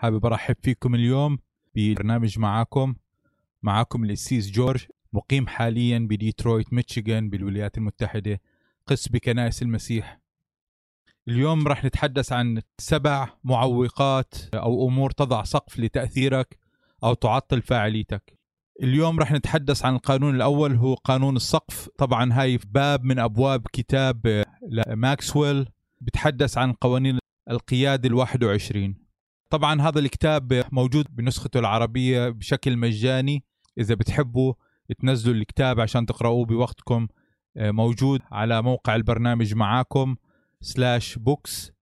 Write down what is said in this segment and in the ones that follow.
حابب أرحب فيكم اليوم ببرنامج معاكم معاكم القسيس جورج مقيم حاليا بديترويت ميشيغان بالولايات المتحدة قس بكنائس المسيح. اليوم راح نتحدث عن سبع معوقات أو أمور تضع سقف لتأثيرك أو تعطل فاعليتك. اليوم راح نتحدث عن القانون الأول هو قانون السقف. طبعا هاي باب من أبواب كتاب ماكسويل بتحدث عن قوانين القيادة الواحد وعشرين. طبعا هذا الكتاب موجود بنسخته العربية بشكل مجاني. إذا بتحبوا تنزلوا الكتاب عشان تقرأوه بوقتكم موجود على موقع البرنامج معاكم slash books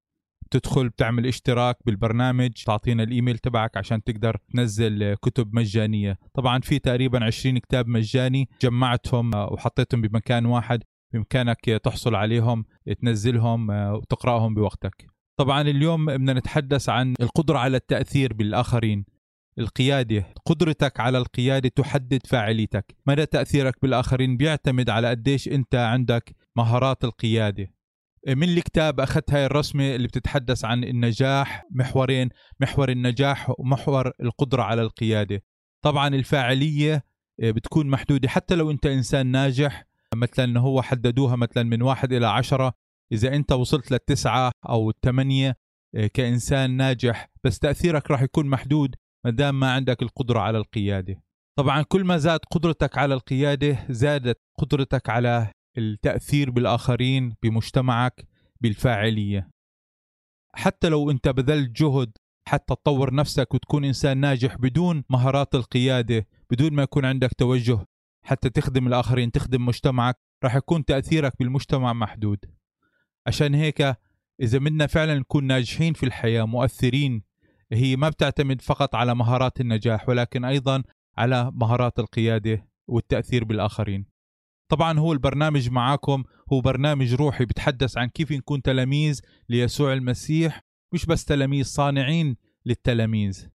تدخل بتعمل اشتراك بالبرنامج تعطينا الإيميل تبعك عشان تقدر تنزل كتب مجانية. طبعا في تقريبا 20 كتاب مجاني جمعتهم وحطيتهم بمكان واحد بإمكانك تحصل عليهم تنزلهم وتقرأهم بوقتك. طبعا اليوم بدنا نتحدث عن القدرة على التأثير بالآخرين القيادة. قدرتك على القيادة تحدد فاعليتك. مدى تأثيرك بالآخرين بيعتمد على قديش أنت عندك مهارات القيادة. من الكتاب أخذت هاي الرسمة اللي بتتحدث عن النجاح محورين محور النجاح ومحور القدرة على القيادة. طبعا الفاعلية بتكون محدودة. حتى لو أنت إنسان ناجح مثلا هو حددوها مثلا من واحد إلى عشرة إذا أنت وصلت للتسعة أو الثمانية كإنسان ناجح بس تأثيرك راح يكون محدود ما دام ما عندك القدرة على القيادة. طبعا كل ما زاد قدرتك على القيادة زادت قدرتك على التأثير بالآخرين بمجتمعك بالفاعلية. حتى لو أنت بذلت جهد حتى تطور نفسك وتكون إنسان ناجح بدون مهارات القيادة بدون ما يكون عندك توجه حتى تخدم الآخرين تخدم مجتمعك راح يكون تأثيرك بالمجتمع محدود. عشان هيك إذا بدنا فعلا نكون ناجحين في الحياة مؤثرين هي ما بتعتمد فقط على مهارات النجاح ولكن أيضا على مهارات القيادة والتأثير بالآخرين. طبعا هو البرنامج معاكم هو برنامج روحي بتحدث عن كيف نكون تلاميذ ليسوع المسيح مش بس تلاميذ صانعين للتلاميذ.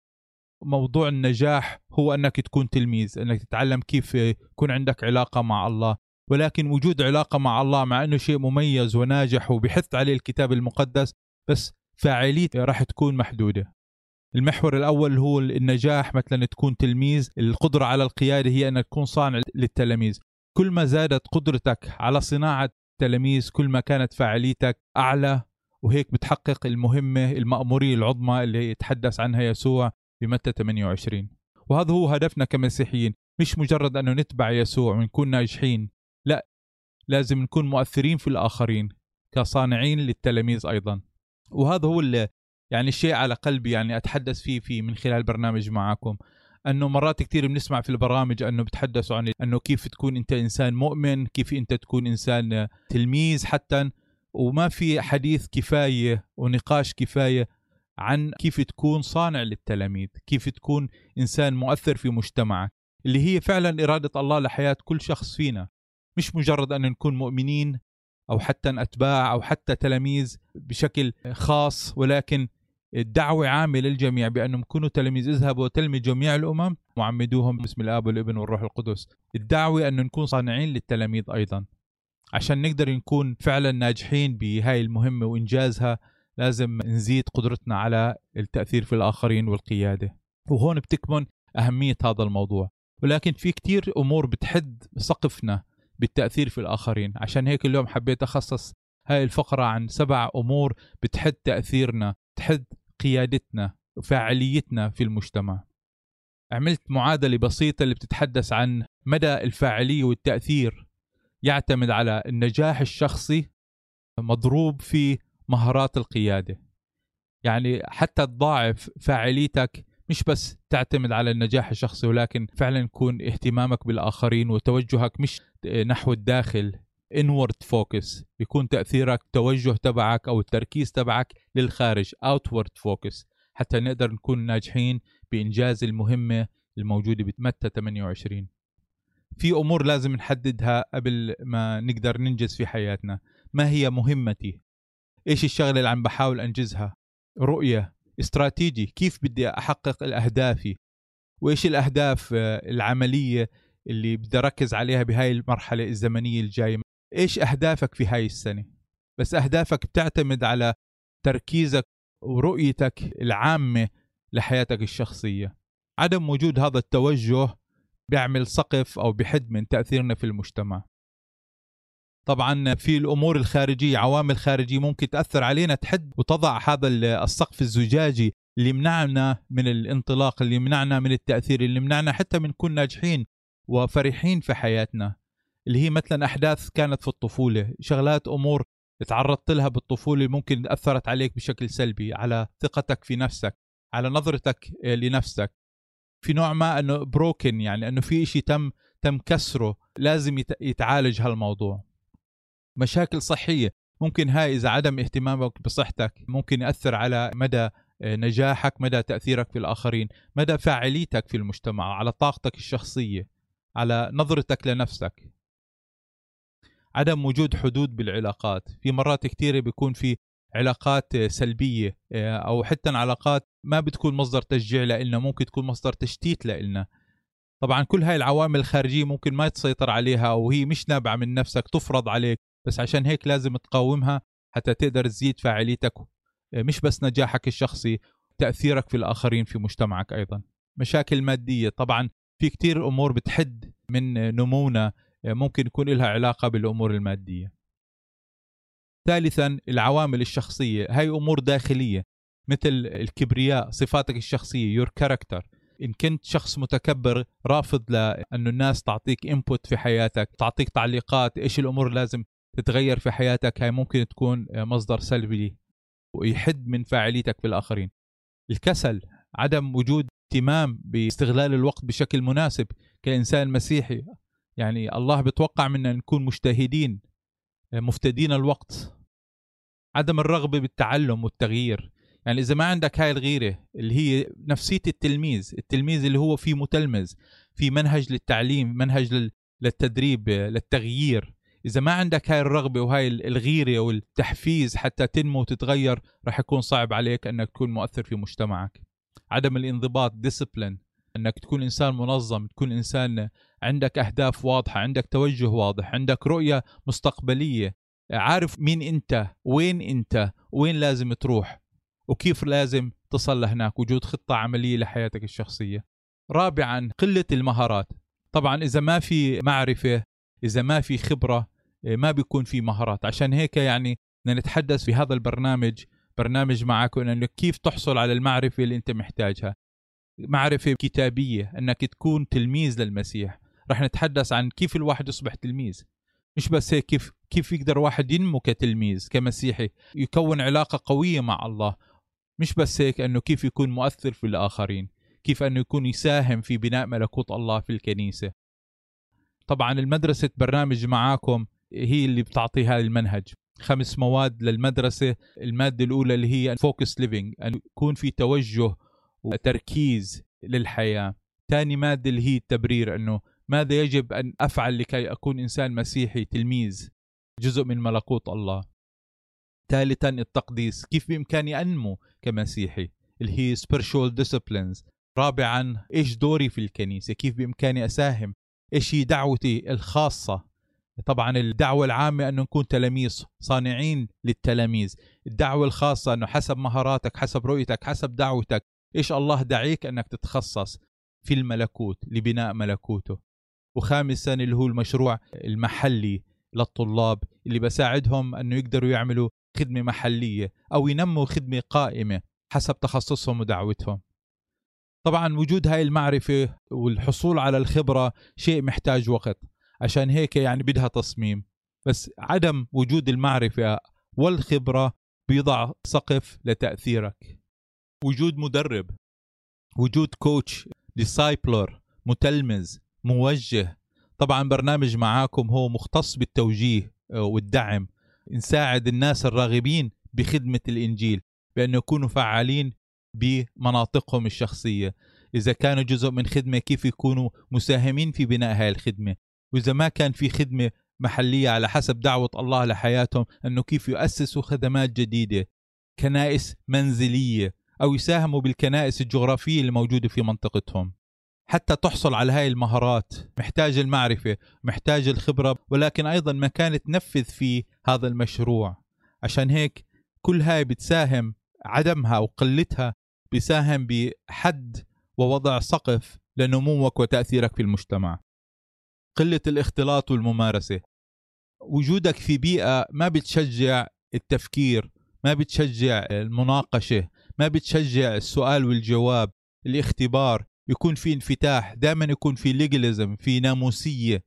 موضوع النجاح هو أنك تكون تلميذ، أنك تتعلم كيف يكون عندك علاقة مع الله، ولكن وجود علاقة مع الله مع إنه شيء مميز وناجح وبحث عليه الكتاب المقدس بس فاعليته راح تكون محدودة. المحور الأول هو النجاح مثلا تكون تلميذ القدرة على القيادة هي انك تكون صانع للتلاميذ. كل ما زادت قدرتك على صناعة تلاميذ كل ما كانت فاعليتك أعلى وهيك بتحقق المهمة المأمورية العظمى اللي يتحدث عنها يسوع بمتى 28 وهذا هو هدفنا كمسيحيين مش مجرد أنه نتبع يسوع ونكون ناجحين. لا لازم نكون مؤثرين في الآخرين كصانعين للتلاميذ أيضا. وهذا هو اللي يعني الشيء على قلبي يعني أتحدث فيه في من خلال البرنامج معكم أنه مرات كثير بنسمع في البرامج أنه بتحدثوا عن أنه كيف تكون أنت إنسان مؤمن كيف أنت تكون إنسان تلميذ حتى. وما في حديث كفاية ونقاش كفاية عن كيف تكون صانع للتلاميذ كيف تكون إنسان مؤثر في مجتمعك اللي هي فعلا إرادة الله لحياة كل شخص فينا. مش مجرد أن نكون مؤمنين أو حتى أتباع أو حتى تلاميذ بشكل خاص ولكن الدعوة عامة للجميع بأنهم كونوا تلاميذ اذهبوا وتلمذوا جميع الأمم وعمدوهم باسم الآب والابن والروح القدس. الدعوة أن نكون صانعين للتلاميذ أيضا. عشان نقدر نكون فعلا ناجحين بهاي المهمة وإنجازها لازم نزيد قدرتنا على التأثير في الآخرين والقيادة. وهون بتكمن أهمية هذا الموضوع. ولكن في كتير أمور بتحد سقفنا. بالتأثير في الآخرين. عشان هيك اليوم حبيت أخصص هاي الفقرة عن سبع أمور بتحد تأثيرنا تحد قيادتنا وفاعليتنا في المجتمع. عملت معادلة بسيطة اللي بتتحدث عن مدى الفاعلية والتأثير. يعتمد على النجاح الشخصي مضروب في مهارات القيادة. يعني حتى تضاعف فاعليتك مش بس تعتمد على النجاح الشخصي ولكن فعلا يكون اهتمامك بالآخرين وتوجهك مش نحو الداخل inward focus. يكون تأثيرك توجه تبعك أو التركيز تبعك للخارج outward focus. حتى نقدر نكون ناجحين بإنجاز المهمة الموجودة بمتى 28 في أمور لازم نحددها قبل ما نقدر ننجز في حياتنا. ما هي مهمتي؟ إيش الشغلة اللي عم بحاول أنجزها؟ رؤية. استراتيجي كيف بدي أحقق الأهدافي وإيش الأهداف العملية اللي بدي أركز عليها بهاي المرحلة الزمنية الجاية. إيش أهدافك في هاي السنة؟ بس أهدافك بتعتمد على تركيزك ورؤيتك العامة لحياتك الشخصية. عدم وجود هذا التوجه بيعمل سقف أو بحد من تأثيرنا في المجتمع. طبعا في الأمور الخارجية عوامل خارجية ممكن تأثر علينا تحد وتضع هذا السقف الزجاجي اللي يمنعنا من الانطلاق اللي يمنعنا من التأثير اللي يمنعنا حتى من نكون ناجحين وفرحين في حياتنا. اللي هي مثلا أحداث كانت في الطفولة شغلات أمور تعرضت لها بالطفولة ممكن أثرت عليك بشكل سلبي على ثقتك في نفسك على نظرتك لنفسك. في نوع ما إنه بروكن يعني إنه في شيء تم تم كسره لازم يتعالج هالموضوع. مشاكل صحية. ممكن هاي إذا عدم اهتمامك بصحتك ممكن يأثر على مدى نجاحك مدى تأثيرك في الآخرين مدى فاعليتك في المجتمع على طاقتك الشخصية على نظرتك لنفسك. عدم وجود حدود بالعلاقات. في مرات كثيرة بيكون في علاقات سلبية أو حتى علاقات ما بتكون مصدر تشجيع لنا ممكن تكون مصدر تشتيت لنا طبعا كل هاي العوامل الخارجية ممكن ما تسيطر عليها أو هي مش نابعة من نفسك تفرض عليك. بس عشان هيك لازم تقاومها حتى تقدر تزيد فاعليتك مش بس نجاحك الشخصي تأثيرك في الآخرين في مجتمعك أيضا. مشاكل مادية طبعا في كتير أمور بتحد من نمونا ممكن يكون لها علاقة بالأمور المادية. ثالثا العوامل الشخصية هاي أمور داخلية مثل الكبرياء صفاتك الشخصية your character إن كنت شخص متكبر رافض لأنه الناس تعطيك input في حياتك تعطيك تعليقات إيش الأمور لازم تتغير في حياتك هاي ممكن تكون مصدر سلبي ويحد من فاعليتك بالآخرين الكسل عدم وجود اهتمام باستغلال الوقت بشكل مناسب كإنسان مسيحي. يعني الله بتوقع منا نكون مجتهدين مفتدين الوقت. عدم الرغبة بالتعلم والتغيير. يعني إذا ما عندك هاي الغيرة اللي هي نفسية التلميذ التلميذ اللي هو في متلمذ في منهج للتعليم منهج للتدريب للتغيير إذا ما عندك هاي الرغبة وهاي الغيرة والتحفيز حتى تنمو وتتغير رح يكون صعب عليك أنك تكون مؤثر في مجتمعك. عدم الانضباط ديسبلين إنك تكون إنسان منظم تكون إنسان عندك أهداف واضحة عندك توجه واضح عندك رؤية مستقبلية. عارف مين أنت وين أنت وين لازم تروح وكيف لازم تصل لهناك وجود خطة عملية لحياتك الشخصية. رابعا قلة المهارات. طبعا إذا ما في معرفة إذا ما في خبرة ما بيكون في مهارات. عشان هيك يعني بدنا نتحدث في هذا البرنامج برنامج معكم انه كيف تحصل على المعرفة اللي أنت محتاجها؟ معرفة كتابية أنك تكون تلميذ للمسيح. رح نتحدث عن كيف الواحد يصبح تلميذ. مش بس هيك كيف كيف يقدر واحد ينمو كتلميذ كمسيحي يكون علاقة قوية مع الله. مش بس هيك أنه كيف يكون مؤثر في الآخرين كيف أنه يكون يساهم في بناء ملكوت الله في الكنيسة. طبعا المدرسة برنامج معاكم هي اللي بتعطي هذا المنهج. خمس مواد للمدرسة المادة الأولى اللي هي focused living أن يكون في توجه وتركيز للحياة. ثاني مادة اللي هي التبرير أنه ماذا يجب أن أفعل لكي أكون إنسان مسيحي؟ تلميذ جزء من ملكوت الله. ثالثا التقديس كيف بإمكاني أنمو كمسيحي؟ اللي هي spiritual disciplines. رابعا إيش دوري في الكنيسة؟ كيف بإمكاني أساهم؟ إيش هي دعوتي الخاصة؟ طبعا الدعوة العامة أنه نكون تلاميذ صانعين للتلاميذ. الدعوة الخاصة أنه حسب مهاراتك حسب رؤيتك حسب دعوتك إيش الله دعيك أنك تتخصص في الملكوت لبناء ملكوته. وخامسا اللي هو المشروع المحلي للطلاب اللي بساعدهم أنه يقدروا يعملوا خدمة محلية أو ينموا خدمة قائمة حسب تخصصهم ودعوتهم. طبعا وجود هاي المعرفة والحصول على الخبرة شيء محتاج وقت. عشان هيك يعني بدها تصميم. بس عدم وجود المعرفة والخبرة بيضع سقف لتأثيرك. وجود مدرب وجود coach discipler متلمذ موجه. طبعا برنامج معاكم هو مختص بالتوجيه آه، والدعم. نساعد الناس الراغبين بخدمة الإنجيل بأن يكونوا فعالين بمناطقهم الشخصية. إذا كانوا جزء من خدمة كيف يكونوا مساهمين في بناء هذه الخدمة؟ وإذا ما كان في خدمة محلية على حسب دعوة الله لحياتهم أنه كيف يؤسسوا خدمات جديدة كنائس منزلية أو يساهموا بالكنائس الجغرافية اللي موجودة في منطقتهم. حتى تحصل على هاي المهارات. محتاج المعرفة محتاج الخبرة ولكن أيضا مكان تنفذ فيه هذا المشروع. عشان هيك كل هاي بتساهم عدمها وقلتها بيساهم بحد ووضع سقف لنموك وتأثيرك في المجتمع. قلة الاختلاط والممارسة. وجودك في بيئة ما بتشجع التفكير ما بتشجع المناقشة ما بتشجع السؤال والجواب. الاختبار يكون في انفتاح دائما يكون في ليجلزم في ناموسية.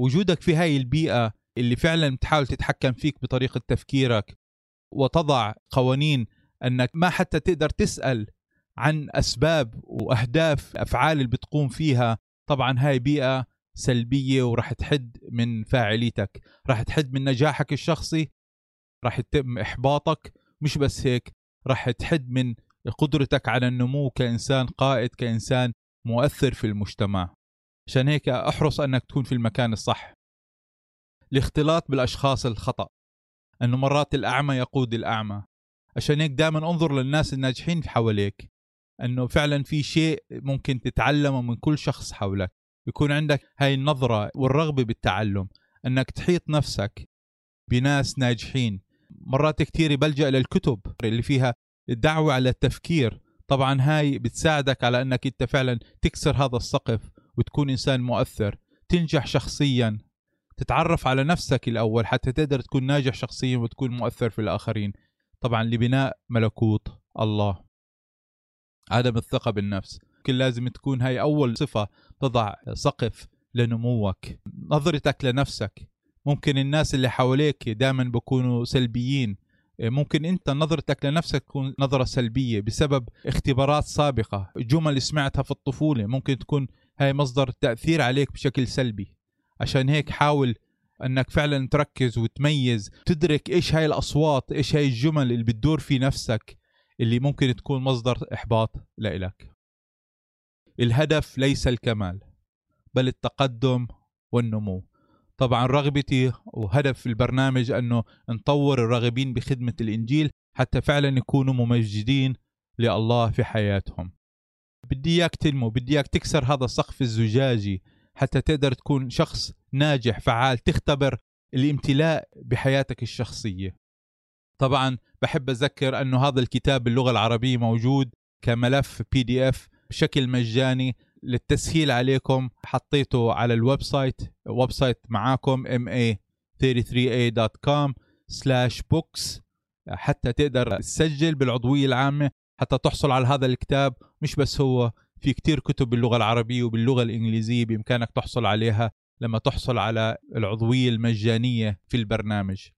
وجودك في هاي البيئة اللي فعلا بتحاول تتحكم فيك بطريقة تفكيرك. وتضع قوانين أنك ما حتى تقدر تسأل عن أسباب وأهداف أفعال اللي بتقوم فيها. طبعا هاي بيئة سلبية وراح تحد من فاعليتك راح تحد من نجاحك الشخصي راح يتم إحباطك مش بس هيك راح تحد من قدرتك على النمو كإنسان قائد كإنسان مؤثر في المجتمع. عشان هيك أحرص أنك تكون في المكان الصح. الاختلاط بالأشخاص الخطأ. أنه مرات الأعمى يقود الأعمى. عشان هيك دائما انظر للناس الناجحين حواليك. أنه فعلا في شيء ممكن تتعلمه من كل شخص حولك. يكون عندك هاي النظرة والرغبة بالتعلم إنك تحيط نفسك بناس ناجحين. مرات كثير بلجأ للكتب اللي فيها الدعوة على التفكير. طبعا هاي بتساعدك على إنك أنت فعلا تكسر هذا السقف وتكون إنسان مؤثر تنجح شخصيا تتعرف على نفسك الأول حتى تقدر تكون ناجح شخصيا وتكون مؤثر في الآخرين. طبعا لبناء ملكوت الله. عدم الثقة بالنفس. يمكن لازم تكون هاي أول صفة تضع سقف لنموك. نظرتك لنفسك. ممكن الناس اللي حواليك دائما بيكونوا سلبيين. ممكن أنت نظرتك لنفسك تكون نظرة سلبية بسبب اختبارات سابقة. جمل سمعتها في الطفولة. ممكن تكون هاي مصدر تأثير عليك بشكل سلبي. عشان هيك حاول أنك فعلا تركز وتميز تدرك إيش هاي الأصوات إيش هاي الجمل اللي بتدور في نفسك اللي ممكن تكون مصدر إحباط لإلك. الهدف ليس الكمال بل التقدم والنمو. طبعا رغبتي وهدف البرنامج أنه نطور الراغبين بخدمة الإنجيل حتى فعلا يكونوا ممجدين لله في حياتهم. بدي إياك تنمو بدي إياك تكسر هذا السقف الزجاجي حتى تقدر تكون شخص ناجح فعال تختبر الامتلاء بحياتك الشخصية. طبعا بحب أذكر أنه هذا الكتاب باللغة العربية موجود كملف PDF بشكل مجاني للتسهيل عليكم. حطيته على ال website website معاكم ma33a.com slash books حتى تقدر تسجل بالعضوية العامة حتى تحصل على هذا الكتاب. مش بس هو في كتير كتب باللغة العربية وباللغة الإنجليزية بإمكانك تحصل عليها لما تحصل على العضوية المجانية في البرنامج.